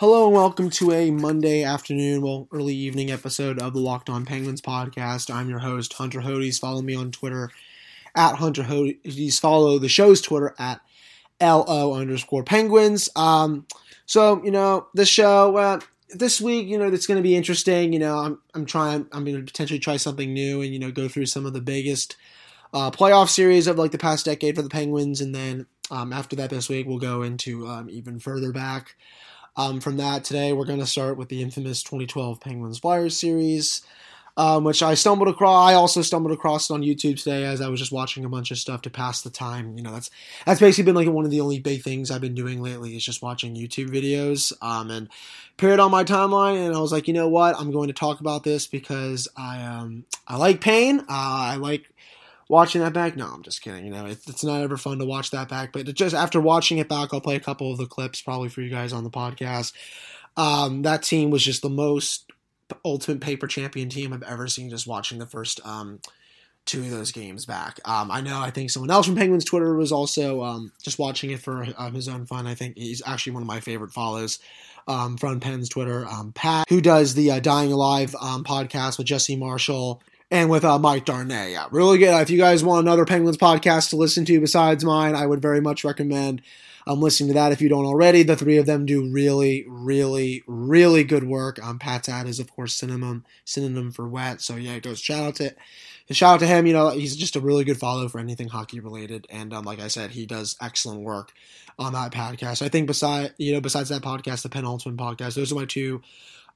Hello and welcome to a Monday afternoon, well, early evening episode of the Locked On Penguins podcast. I'm your host, Hunter Hodes. Follow me on Twitter at Hunter Hodes. Follow the show's Twitter at LO underscore Penguins. Um, so, you know, this show, uh, this week, you know, it's going to be interesting. You know, I'm, I'm trying, I'm going to potentially try something new and, you know, go through some of the biggest uh, playoff series of like the past decade for the Penguins. And then um, after that, this week, we'll go into um, even further back. Um, from that, today we're going to start with the infamous 2012 Penguins Flyers series, um, which I stumbled across. I also stumbled across it on YouTube today as I was just watching a bunch of stuff to pass the time. You know, that's that's basically been like one of the only big things I've been doing lately is just watching YouTube videos. Um, and appeared on my timeline, and I was like, you know what, I'm going to talk about this because I um I like pain. Uh, I like watching that back. No, I'm just kidding. You know, it's, it's not ever fun to watch that back. But just after watching it back, I'll play a couple of the clips probably for you guys on the podcast. Um, that team was just the most ultimate paper champion team I've ever seen. Just watching the first um, two of those games back. Um, I know. I think someone else from Penguins Twitter was also um, just watching it for um, his own fun. I think he's actually one of my favorite follows. Um, from Penn's Twitter, um, Pat, who does the uh, Dying Alive um, podcast with Jesse Marshall and with uh, Mike Darnay. Yeah, really good. If you guys want another Penguins podcast to listen to besides mine, I would very much recommend um, listening to that if you don't already. The three of them do really, really, really good work. Um, Pat's ad is of course synonym synonym for wet. So yeah, it goes shout out to shout out to him. You know, he's just a really good follow for anything hockey related, and um, like I said, he does excellent work on that podcast. I think besides you know besides that podcast, the Penultimate podcast, those are my two.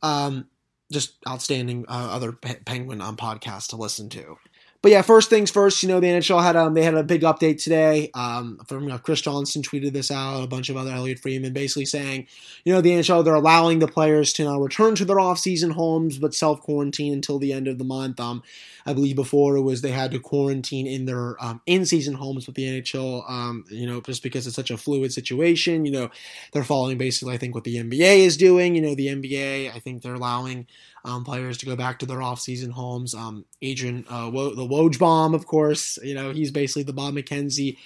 Um, just outstanding uh, other Penguin um, podcast to listen to. But yeah, first things first. You know, the NHL had um they had a big update today. Um, from Chris Johnston tweeted this out, a bunch of other Elliotte Friedman basically saying, you know, the NHL they're allowing the players to now return to their off-season homes but self quarantine until the end of the month. Um, I believe before it was they had to quarantine in their um, in-season homes with the NHL. Um, you know, just because it's such a fluid situation. You know, they're following basically I think what the NBA is doing. You know, the NBA I think they're allowing um, players to go back to their off-season homes. Um, Adrian, uh, Wo- the Woj bomb, of course, you know he's basically the Bob McKenzie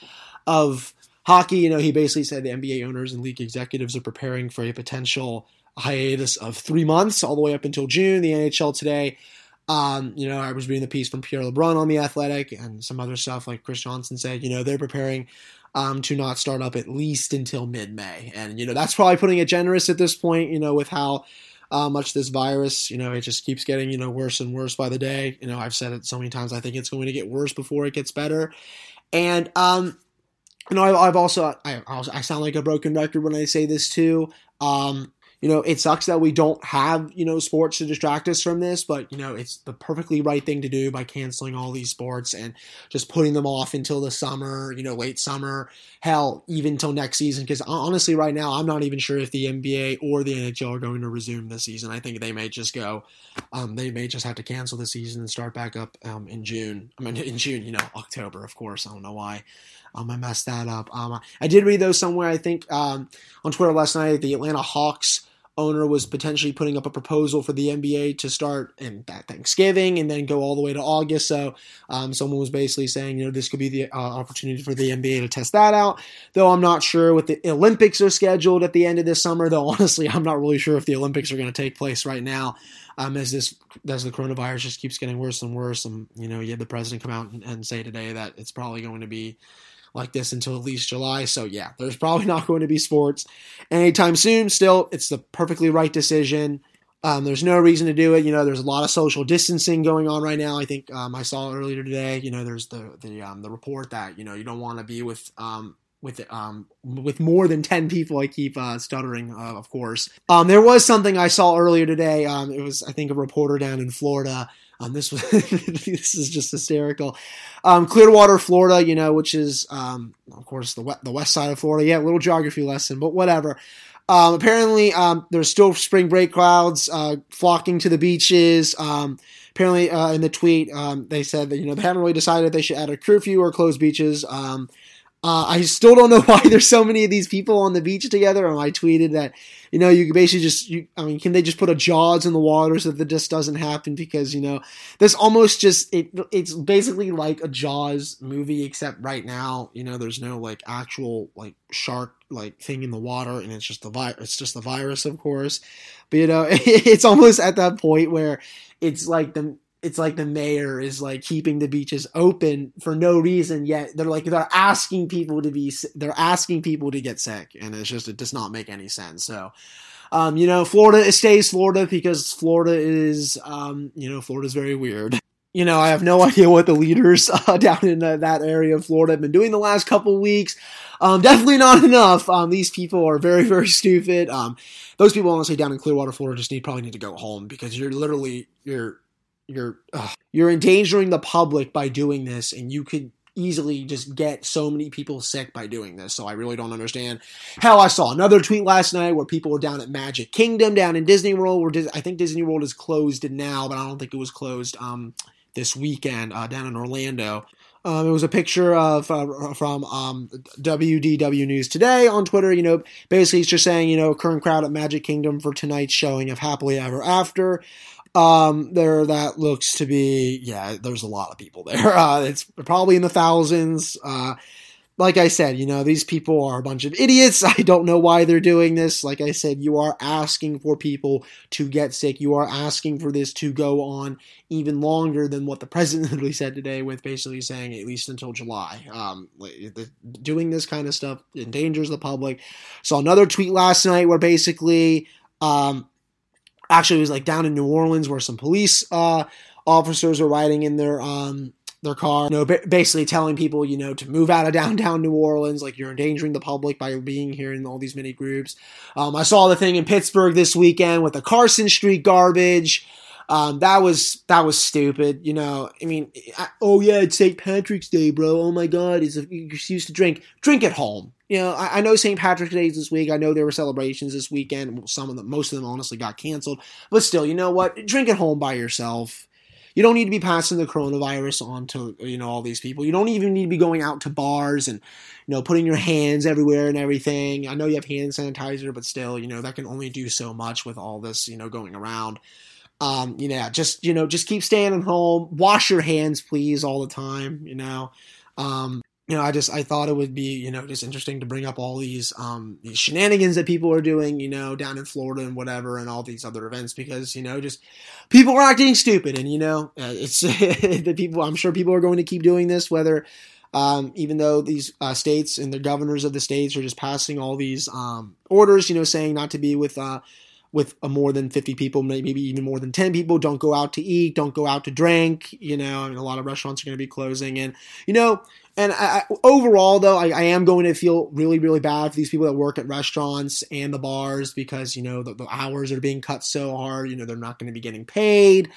of hockey. You know he basically said the NBA owners and league executives are preparing for a potential hiatus of three months, all the way up until June. The NHL today. Um, you know, I was reading the piece from Pierre LeBrun on the Athletic and some other stuff like Chris Johnston said. You know, they're preparing um, to not start up at least until mid-May, and you know that's probably putting it generous at this point. You know, with how uh, much this virus, you know, it just keeps getting, you know, worse and worse by the day. You know, I've said it so many times. I think it's going to get worse before it gets better. And, um, you know, I've also, I, I sound like a broken record when I say this too. Um, you know, it sucks that we don't have, you know, sports to distract us from this, but, you know, it's the perfectly right thing to do by canceling all these sports and just putting them off until the summer, you know, late summer, hell, even until next season. Because honestly, right now, I'm not even sure if the NBA or the NHL are going to resume this season. I think they may just go, um, they may just have to cancel the season and start back up um, in June. I mean, in June, you know, October, of course. I don't know why. Um, I messed that up. Um, I did read those somewhere. I think um, on Twitter last night. The Atlanta Hawks owner was potentially putting up a proposal for the NBA to start in that Thanksgiving and then go all the way to August. So um, someone was basically saying, you know, this could be the uh, opportunity for the NBA to test that out. Though I'm not sure what the Olympics are scheduled at the end of this summer. Though honestly, I'm not really sure if the Olympics are going to take place right now. Um, as this as the coronavirus just keeps getting worse and worse, and you know, you had the president come out and, and say today that it's probably going to be like this until at least July. So yeah, there's probably not going to be sports anytime soon. Still, it's the perfectly right decision. Um, there's no reason to do it. You know, there's a lot of social distancing going on right now. I think um, I saw earlier today. You know, there's the the um, the report that you know you don't want to be with um, with um with more than 10 people i keep uh, stuttering uh, of course um there was something i saw earlier today um it was i think a reporter down in florida um, this was this is just hysterical. Um, Clearwater, Florida, you know, which is um, of course the the west side of Florida. Yeah, little geography lesson, but whatever. Um, apparently, um, there's still spring break crowds uh, flocking to the beaches. Um, apparently, uh, in the tweet, um, they said that you know they haven't really decided if they should add a curfew or close beaches. Um, Uh, I still don't know why there's so many of these people on the beach together. And I tweeted that, you know, you basically just, you, I mean, can they just put a Jaws in the water so that this doesn't happen? Because, you know, this almost just, it, it's basically like a Jaws movie, except right now, you know, there's no like actual like shark like thing in the water and it's just the virus, it's just the virus, of course. But, you know, it's almost at that point where it's like the, it's like the mayor is like keeping the beaches open for no reason yet they're like they're asking people to be they're asking people to get sick and it's just it does not make any sense so um, you know florida stays florida because florida is um, you know florida's very weird you know i have no idea what the leaders uh, down in uh, that area of florida have been doing the last couple weeks um, definitely not enough. Um, these people are very, very stupid. Um, those people, honestly, down in Clearwater, Florida, just need probably need to go home because you're literally you're you're ugh, you're endangering the public by doing this, and you could easily just get so many people sick by doing this. So I really don't understand. Hell, I saw another tweet last night where people were down at Magic Kingdom down in Disney World. Where Dis- I think Disney World is closed now, but I don't think it was closed um, this weekend uh, down in Orlando. Um, it was a picture of uh, from um, WDW News Today on Twitter. You know, basically it's just saying you know current crowd at Magic Kingdom for tonight's showing of Happily Ever After. Um, there that looks to be yeah. There's a lot of people there. Uh, it's probably in the thousands. Uh, like I said, you know, these people are a bunch of idiots. I don't know why they're doing this. Like I said, you are asking for people to get sick. You are asking for this to go on even longer than what the president said today, with basically saying at least until July. Um, doing this kind of stuff endangers the public. Saw another tweet last night where basically, um, actually, it was like down in New Orleans where some police uh, officers were riding in their um, their car, you know, basically telling people, you know, to move out of downtown New Orleans, like you're endangering the public by being here in all these mini groups. Um, I saw the thing in Pittsburgh this weekend with the Carson Street garbage. Um, that was that was stupid. You know, I mean, I, oh yeah, it's St. Patrick's Day, bro. Oh my God, it's an excuse to drink. Drink at home. You know, I, I know St. Patrick's Day is this week. I know there were celebrations this weekend. Some of them, most of them, honestly, got canceled. But still, you know what? Drink at home by yourself. You don't need to be passing the coronavirus on to you know all these people. You don't even need to be going out to bars and you know putting your hands everywhere and everything. I know you have hand sanitizer, but still, you know that can only do so much with all this you know going around. Um, you know, just you know, just keep staying at home. Wash your hands, please, all the time. You know, um, you know, I just I thought it would be you know just interesting to bring up all these um shenanigans that people are doing, you know, down in Florida and whatever, and all these other events because you know just people are acting stupid, and you know uh, it's the people. I'm sure people are going to keep doing this, whether um, even though these uh, states and the governors of the states are just passing all these um, orders, you know, saying not to be with uh, with a more than 50 people, maybe even more than 10 people. Don't go out to eat. Don't go out to drink. You know, I mean, a lot of restaurants are going to be closing. And, you know, and I, overall, though, I, I, am going to feel really, really bad for these people that work at restaurants and the bars because, you know, the, the hours are being cut so hard. You know, they're not going to be getting paid.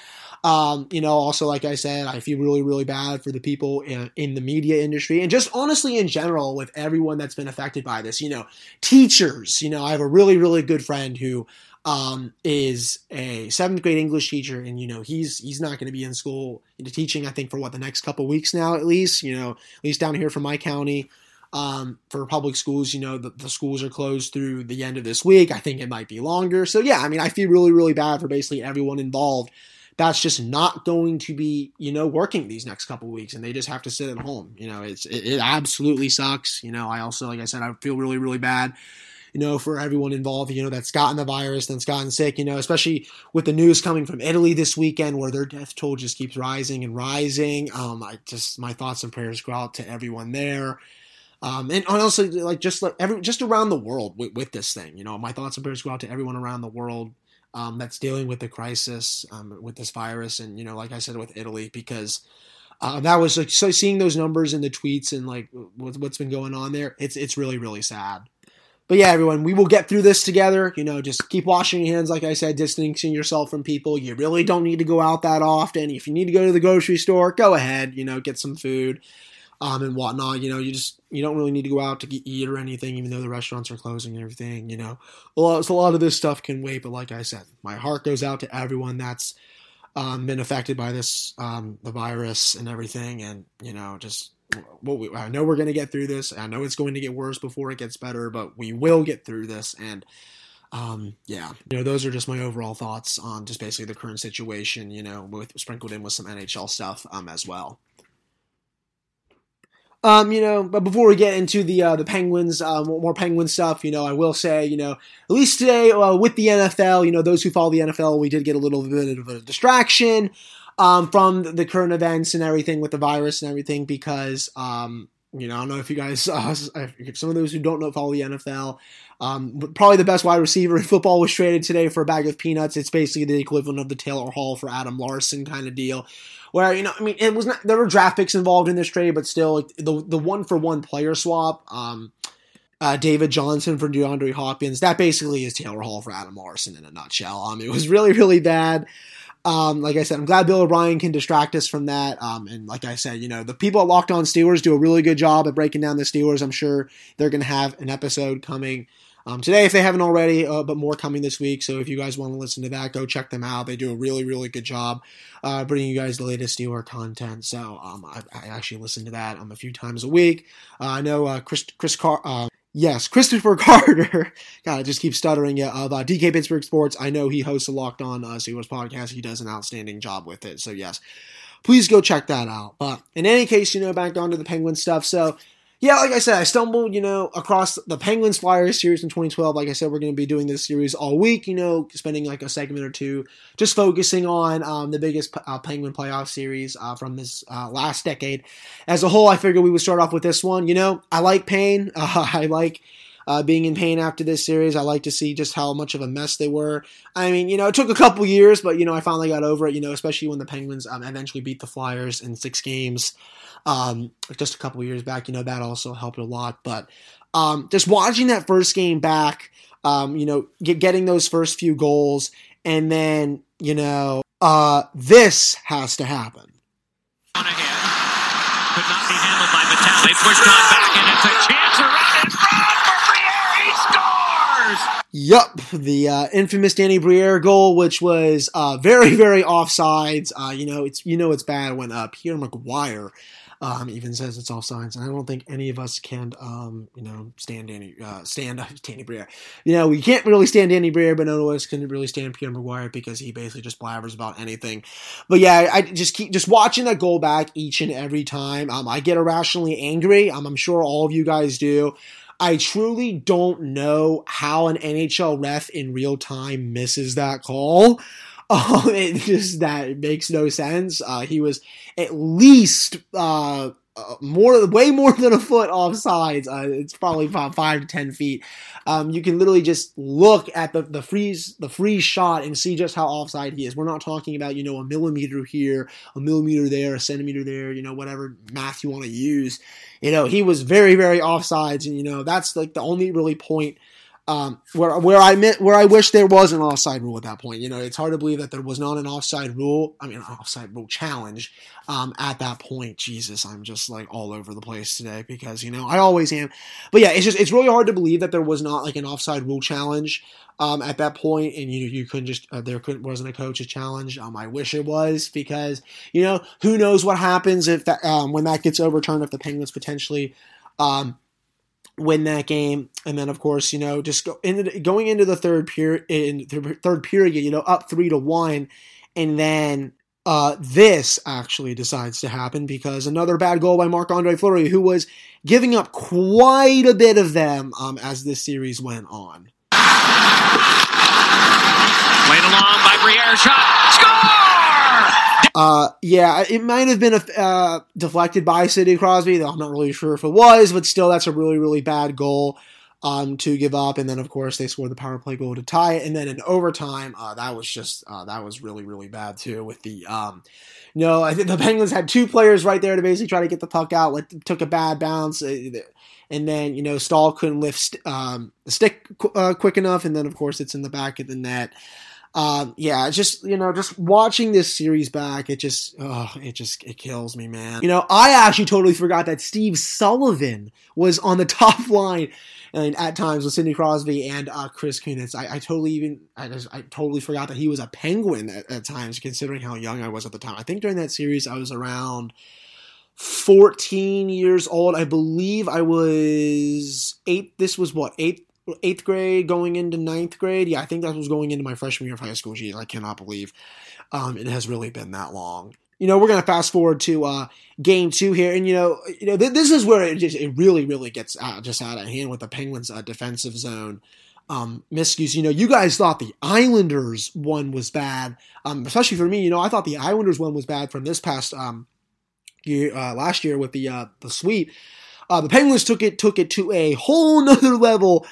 Um, you know, also, like I said, I feel really, really bad for the people in, in the media industry and just honestly in general with everyone that's been affected by this. You know, teachers, you know, I have a really, really good friend who um, is a seventh grade English teacher, and you know he's he's not going to be in school into teaching. I think for what the next couple weeks now, at least. You know, at least down here from my county, um, for public schools, you know the, the schools are closed through the end of this week. I think it might be longer. So yeah, I mean, I feel really really bad for basically everyone involved. That's just not going to be, you know, working these next couple weeks, and they just have to sit at home. You know, it's it, it absolutely sucks. You know, I also, like I said, I feel really really bad you know, for everyone involved, you know, that's gotten the virus, that's gotten sick, you know, especially with the news coming from Italy this weekend where their death toll just keeps rising and rising. Um, I just, my thoughts and prayers go out to everyone there. Um, and honestly, like just like every, just around the world with, with this thing, you know, my thoughts and prayers go out to everyone around the world um, that's dealing with the crisis um, with this virus, and you know, like I said, with Italy, because uh, that was like so seeing those numbers in the tweets and like what's been going on there. It's it's really really sad. But yeah, everyone, we will get through this together. You know, just keep washing your hands, like I said, distancing yourself from people. You really don't need to go out that often. If you need to go to the grocery store, go ahead. You know, get some food um, and whatnot. You know, you just you don't really need to go out to eat or anything, even though the restaurants are closing and everything. You know, a lot, so a lot of this stuff can wait. But like I said, my heart goes out to everyone that's um, been affected by this um, the virus and everything, and you know, just well, we, I know we're going to get through this. I know it's going to get worse before it gets better, but we will get through this. And um, yeah, you know, those are just my overall thoughts on just basically the current situation. You know, with sprinkled in with some NHL stuff um, as well. Um, you know, but before we get into the uh, the Penguins, uh, more Penguin stuff, you know, I will say, you know, at least today uh, with the NFL, you know, those who follow the NFL, we did get a little bit of a distraction um, from the current events and everything with the virus and everything because, um, you know, I don't know if you guys, uh, some of those who don't know follow the NFL, um, probably the best wide receiver in football was traded today for a bag of peanuts. It's basically the equivalent of the Taylor Hall for Adam Larsson kind of deal where you know, I mean, it was not there were draft picks involved in this trade, but still, the the one for one player swap. Um, uh, David Johnson for DeAndre Hopkins. That basically is Taylor Hall for Adam Larsson in a nutshell. Um, it was really, really bad. Um, like I said, I'm glad Bill O'Brien can distract us from that. Um, and like I said, you know, the people at Locked On Steelers do a really good job at breaking down the Steelers. I'm sure they're going to have an episode coming um, today if they haven't already, uh, but more coming this week. So if you guys want to listen to that, go check them out. They do a really, really good job uh, bringing you guys the latest newer content. So um, I, I, actually listen to that um, a few times a week. Uh, I know uh, Chris Chris Car. Yes, Christopher Carter. God, I just keep stuttering. Yeah, of uh, DK Pittsburgh Sports. I know he hosts a Locked On uh, Steelers podcast. He does an outstanding job with it. So yes, please go check that out. But in any case, you know, back onto the Penguin stuff. So yeah, like I said, I stumbled, you know, across the Penguins Flyers series in 2012. Like I said, we're going to be doing this series all week, you know, spending like a segment or two just focusing on um, the biggest uh, Penguin playoff series uh, from this uh, last decade. As a whole, I figured we would start off with this one. You know, I like pain. I like uh, being in pain after this series. I like to see just how much of a mess they were. I mean, you know, it took a couple years, but, you know, I finally got over it, you know, especially when the Penguins um, eventually beat the Flyers in six games um, just a couple years back. You know, that also helped a lot. But um, just watching that first game back, um, you know, get, getting those first few goals, and then, you know, uh, this has to happen. Ahead. Could not be handled by Vitale. Pushed on back, and it's a chance around in front for Briere. He scores! Yup, the uh, infamous Danny Briere goal, which was uh, very, very offsides. Uh, you know, it's you know it's bad when uh, Pierre McGuire um, even says it's offsides, and I don't think any of us can, um, you know, stand Danny, uh, stand Danny Briere. You know, we can't really stand Danny Briere, but none of us can really stand Pierre McGuire because he basically just blabbers about anything. But yeah, I just keep just watching that goal back each and every time. Um, I get irrationally angry. Um, I'm sure all of you guys do. I truly don't know how an NHL ref in real time misses that call. Um, it just that it makes no sense. Uh, he was at least uh, uh, more, way more than a foot off sides. Uh, it's probably about five to ten feet. Um, you can literally just look at the the freeze the freeze shot and see just how offside he is. We're not talking about you know a millimeter here, a millimeter there, a centimeter there. You know whatever math you want to use. You know he was very very offsides, and you know that's like the only really point um, where where I meant where I wish there was an offside rule at that point. You know, it's hard to believe that there was not an offside rule. I mean, an offside rule challenge um, at that point. Jesus, I'm just like all over the place today because you know I always am. But yeah, it's just it's really hard to believe that there was not like an offside rule challenge um, at that point, and you you couldn't just uh, there couldn't wasn't a coach's challenge. Um, I wish it was because you know who knows what happens if that um, when that gets overturned if the Penguins potentially. Um, win that game, and then of course you know just go into going into the third period in third period, you know up three to one, and then uh, this actually decides to happen because another bad goal by Marc Andre Fleury, who was giving up quite a bit of them um, as this series went on. Played along by Briere, shot, score! Uh, yeah, it might have been a, uh, deflected by Sidney Crosby, though I'm not really sure if it was, but still, that's a really, really bad goal um, to give up. And then, of course, they scored the power play goal to tie it. And then in overtime, uh, that was just, uh, that was really, really bad, too, with the, um, no, I think the Penguins had two players right there to basically try to get the puck out, let, took a bad bounce. Uh, and then, you know, Staal couldn't lift um, the stick uh, quick enough. And then, of course, it's in the back of the net. Um, yeah, just you know, just watching this series back, it just, oh, it just, it kills me, man. You know, I actually totally forgot that Steve Sullivan was on the top line, and at times with Sidney Crosby and uh, Chris Kunitz. I, I, totally even, I just, I totally forgot that he was a Penguin at, at times, considering how young I was at the time. I think during that series, I was around 14 years old. I believe I was eight. This was what eighth eighth grade going into ninth grade. Yeah, I think that was going into my freshman year of high school. Geez, I cannot believe um, it has really been that long. You know, we're gonna fast forward to uh, game two here, and you know, you know, th- this is where it just it really, really gets out, just out of hand with the Penguins' uh, defensive zone um, miscues. You know, you guys thought the Islanders one was bad, um, especially for me. You know, I thought the Islanders one was bad from this past um, year, uh, last year with the uh, the sweep. Uh, the Penguins took it took it to a whole nother level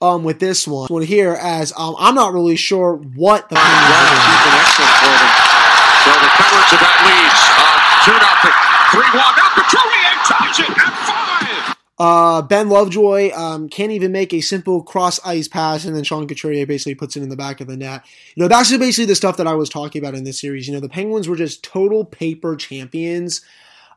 um, with this one. One here, as um, I'm not really sure what the Penguins Well, are it's excellent for them. So the Penguins have got leads. Uh, 2 nothing. 3 1. Now Couturier ties it at 5. Uh, ben Lovejoy um, can't even make a simple cross ice pass, and then Sean Couturier basically puts it in the back of the net. You know, that's basically the stuff that I was talking about in this series. You know, the Penguins were just total paper champions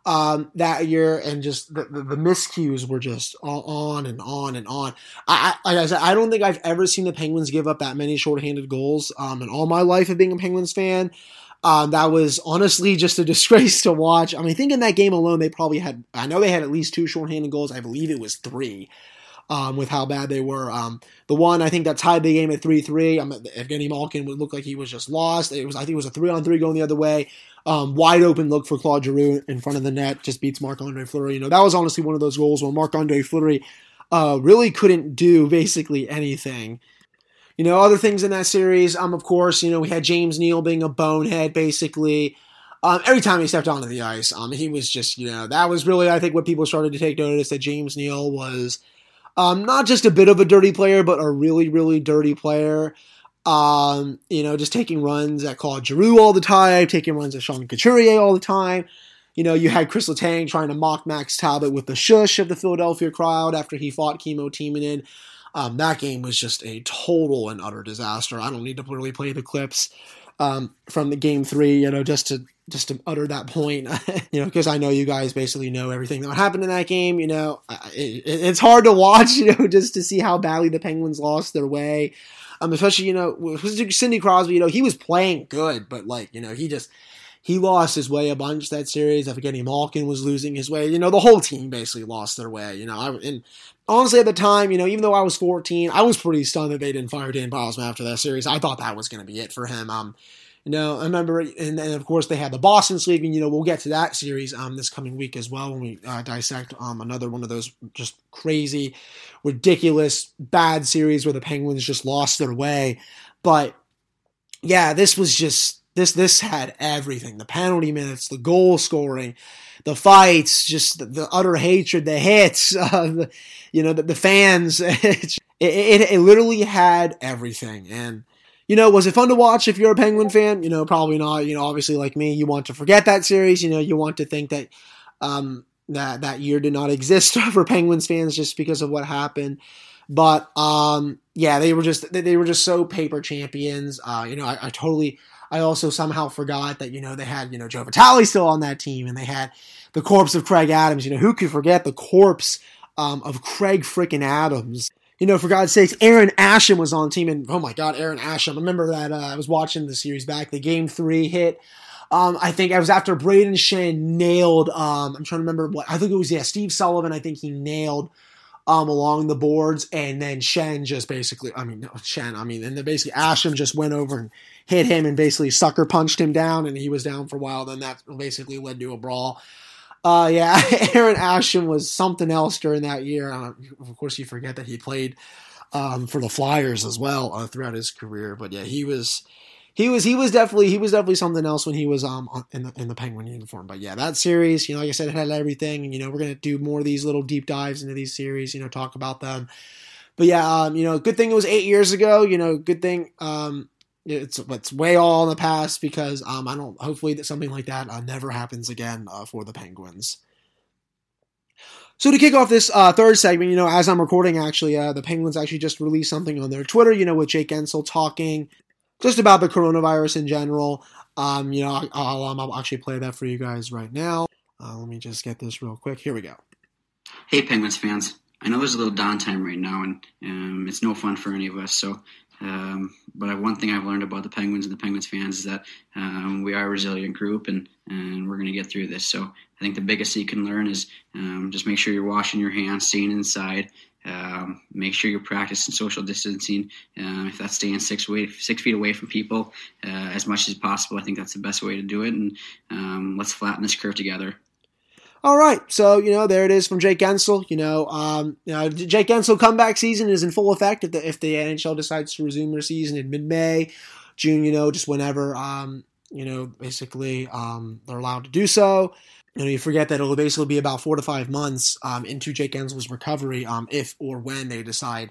um, that year, and just the, the, the miscues were just on and on and on. I, I, like I said, I don't think I've ever seen the Penguins give up that many shorthanded goals um, in all my life of being a Penguins fan. Um, that was honestly just a disgrace to watch. I mean, I think in that game alone, they probably had, I know they had at least two shorthanded goals. I believe it was three. Um, with how bad they were. Um, the one I think that tied the game at three three. Um, Evgeny Malkin would look like he was just lost. It was I think it was a three on three going the other way. Um, wide open look for Claude Giroux in front of the net just beats Marc Andre Fleury. You know that was honestly one of those goals where Marc Andre Fleury uh, really couldn't do basically anything. You know, other things in that series, um, of course, you know, we had James Neal being a bonehead, basically. Um, every time he stepped onto the ice, um, he was just, you know, that was really, I think, what people started to take notice that James Neal was um, not just a bit of a dirty player, but a really, really dirty player. Um, you know, just taking runs at Claude Giroux all the time, taking runs at Sean Couturier all the time. You know, you had Chris Letang trying to mock Max Talbot with the shush of the Philadelphia crowd after he fought Kimmo Timonen. Um, that game was just a total and utter disaster. I don't need to really play the clips um, from the game three, you know, just to just to utter that point, you know, because I know you guys basically know everything that happened in that game. You know, it, it, it's hard to watch, you know, just to see how badly the Penguins lost their way. Um, especially you know, with Cindy Crosby, you know, he was playing good, but like you know, he just he lost his way a bunch that series. I forget Malkin was losing his way. You know, the whole team basically lost their way. You know, I and honestly at the time, you know, even though I was 14, I was pretty stunned that they didn't fire Dan Bylsma after that series. I thought that was going to be it for him. Um, you know, I remember, and then of course they had the Boston sleeve, and you know we'll get to that series um this coming week as well when we uh, dissect um another one of those just crazy, ridiculous, bad series where the Penguins just lost their way. But yeah, this was just this this had everything: the penalty minutes, the goal scoring, the fights, just the, the utter hatred, the hits, uh, the, you know, the, the fans. it, it, it literally had everything, and you know, was it fun to watch if you're a Penguin fan? You know, probably not. You know, obviously, like me, you want to forget that series. You know, you want to think that um, that that year did not exist for Penguins fans just because of what happened. But um, yeah, they were just they were just so paper champions. Uh, you know, I, I totally. I also somehow forgot that you know they had you know Joe Vitale still on that team, and they had the corpse of Craig Adams. You know, who could forget the corpse um, of Craig freaking Adams? you know, for God's sakes, Aaron Asham was on the team, and oh my God, Aaron Asham. I remember that uh, I was watching the series back. The game three hit. Um, I think I was after Brayden Schenn nailed. Um, I'm trying to remember what I think it was. Yeah, Steve Sullivan. I think he nailed um, along the boards, and then Schenn just basically. I mean, no, Schenn. I mean, and then basically Asham just went over and hit him and basically sucker punched him down, and he was down for a while. Then that basically led to a brawl. Uh, yeah, Aaron Asham was something else during that year. Uh, of course, you forget that he played um, for the Flyers as well uh, throughout his career. But yeah, he was, he was, he was definitely, he was definitely something else when he was um in the in the Penguin uniform. But yeah, that series, you know, like I said, it had everything. And you know, we're gonna do more of these little deep dives into these series. You know, talk about them. But yeah, um, you know, good thing it was eight years ago. You know, good thing um, it's it's way all in the past because um, I don't. Hopefully, that something like that uh, never happens again uh, for the Penguins. So to kick off this uh, third segment, you know, as I'm recording, actually, uh, the Penguins actually just released something on their Twitter. You know, with Jake Guentzel talking just about the coronavirus in general. Um, you know, I'll, I'll, um, I'll actually play that for you guys right now. Uh, let me just get this real quick. Here we go. Hey, Penguins fans. I know there's a little downtime right now, and um, it's no fun for any of us. So Um, but one thing I've learned about the Penguins and the Penguins fans is that um, we are a resilient group, and and we're going to get through this. So I think the biggest thing you can learn is um, just make sure you're washing your hands, staying inside. Um, make sure you're practicing social distancing. Um, if that's staying six way, six feet away from people uh, as much as possible, I think that's the best way to do it. And um, let's flatten this curve together. All right, so you know there it is from Jake Guentzel. You know, um, you know, Jake Guentzel comeback season is in full effect if the if the NHL decides to resume their season in mid May, June. You know, just whenever um, you know basically um, they're allowed to do so. You know, you forget that it'll basically be about four to five months um, into Jake Guentzel's recovery, um, if or when they decide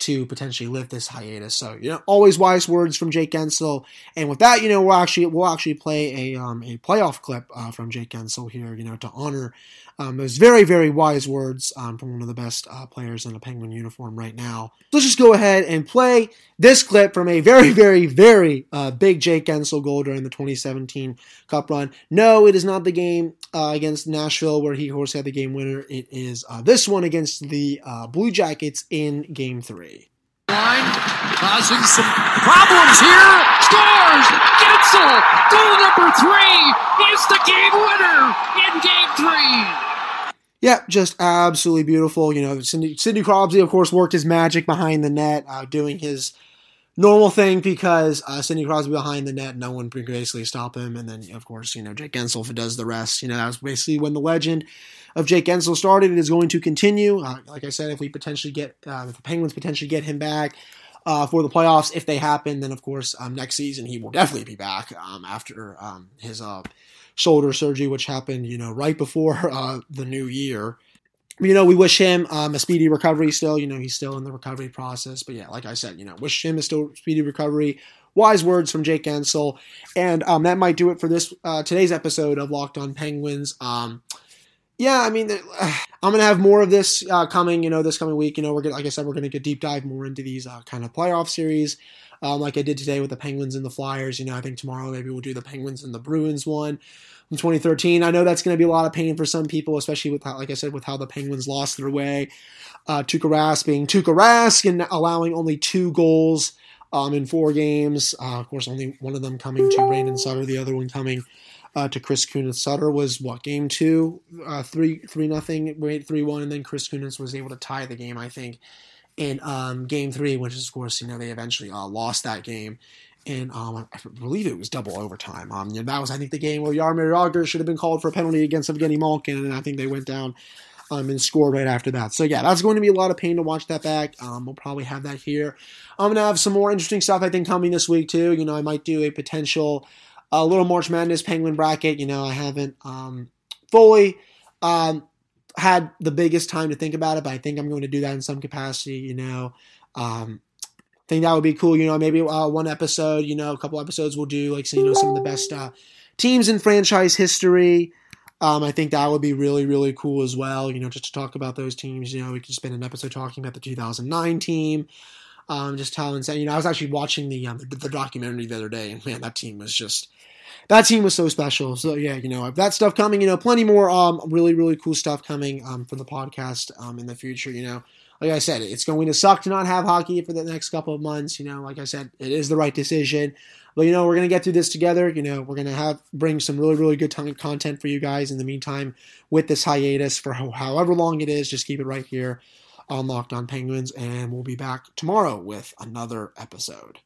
to potentially lift this hiatus. So, you know, always wise words from Jake Guentzel. And with that, you know, we'll actually we'll actually play a um, a playoff clip uh, from Jake Guentzel here, you know, to honor um, those very very wise words um, from one of the best uh, players in a Penguin uniform right now. Let's just go ahead and play this clip from a very very very uh, big Jake Guentzel goal during the 2017 Cup run. No, it is not the game uh, against Nashville where he of course had the game winner. It is uh, this one against the uh, Blue Jackets in Game Three. Causing some problems here. Scores! Guentzel! Goal number three is the game winner in game three. Yeah, just absolutely beautiful. You know, Cindy, Sidney Crosby, of course, worked his magic behind the net, uh, doing his normal thing because uh, Sidney Crosby behind the net, no one can basically stop him. And then, of course, you know, Jake Guentzel does the rest. You know, that was basically when the legend of Jake Guentzel started. It is going to continue. Uh, like I said, if we potentially get, uh, if the Penguins potentially get him back uh, for the playoffs, if they happen, then of course um, next season he will definitely be back um, after um, his uh, shoulder surgery, which happened, you know, right before uh, the new year. You know, we wish him um, a speedy recovery still. You know, he's still in the recovery process. But yeah, like I said, you know, wish him a still speedy recovery. Wise words from Jake Guentzel. And um, that might do it for this uh, today's episode of Locked On Penguins. Yeah, I mean, I'm gonna have more of this uh, coming. You know, this coming week. You know, we're gonna, like I said, we're gonna get deep dive more into these uh, kind of playoff series, um, like I did today with the Penguins and the Flyers. You know, I think tomorrow maybe we'll do the Penguins and the Bruins one from 2013. I know that's to be a lot of pain for some people, especially with how, like I said, with how the Penguins lost their way. Uh, Tuukka Rask being Tuukka Rask and allowing only two goals um, in four games. Uh, of course, only one of them coming to Brandon Sutter, the other one coming uh, to Chris Kunitz. Sutter was what game two, uh, three three nothing, wait three one, and then Chris Kunitz was able to tie the game. I think in um, game three, which is of course you know they eventually uh, lost that game and um, I believe it was double overtime. Um, that was I think the game where Jaromir Jagr should have been called for a penalty against Evgeny Malkin, and I think they went down um, and scored right after that. So yeah, that's going to be a lot of pain to watch that back. Um, we'll probably have that here. I'm gonna have some more interesting stuff I think coming this week too. You know, I might do a potential a little March Madness Penguin bracket. You know, I haven't um, fully um, had the biggest time to think about it, but I think I'm going to do that in some capacity. You know. Um, think that would be cool. You know, maybe uh, one episode, you know, a couple episodes we'll do like you know some of the best uh, teams in franchise history. Um, I think that would be really really cool as well. You know, just to talk about those teams. You know, we could spend an episode talking about the 2009 team. Um, just how insane. You know, I was actually watching the, um, the the documentary the other day, and man, that team was just that team was so special. So yeah, you know that stuff coming. You know, plenty more um really really cool stuff coming um for the podcast um in the future. You know, like I said, it's going to suck to not have hockey for the next couple of months. You know, like I said, it is the right decision. But you know, we're gonna get through this together. You know, we're gonna have bring some really really good content for you guys in the meantime with this hiatus for ho- however long it is. Just keep it right here on Locked On Penguins, and we'll be back tomorrow with another episode.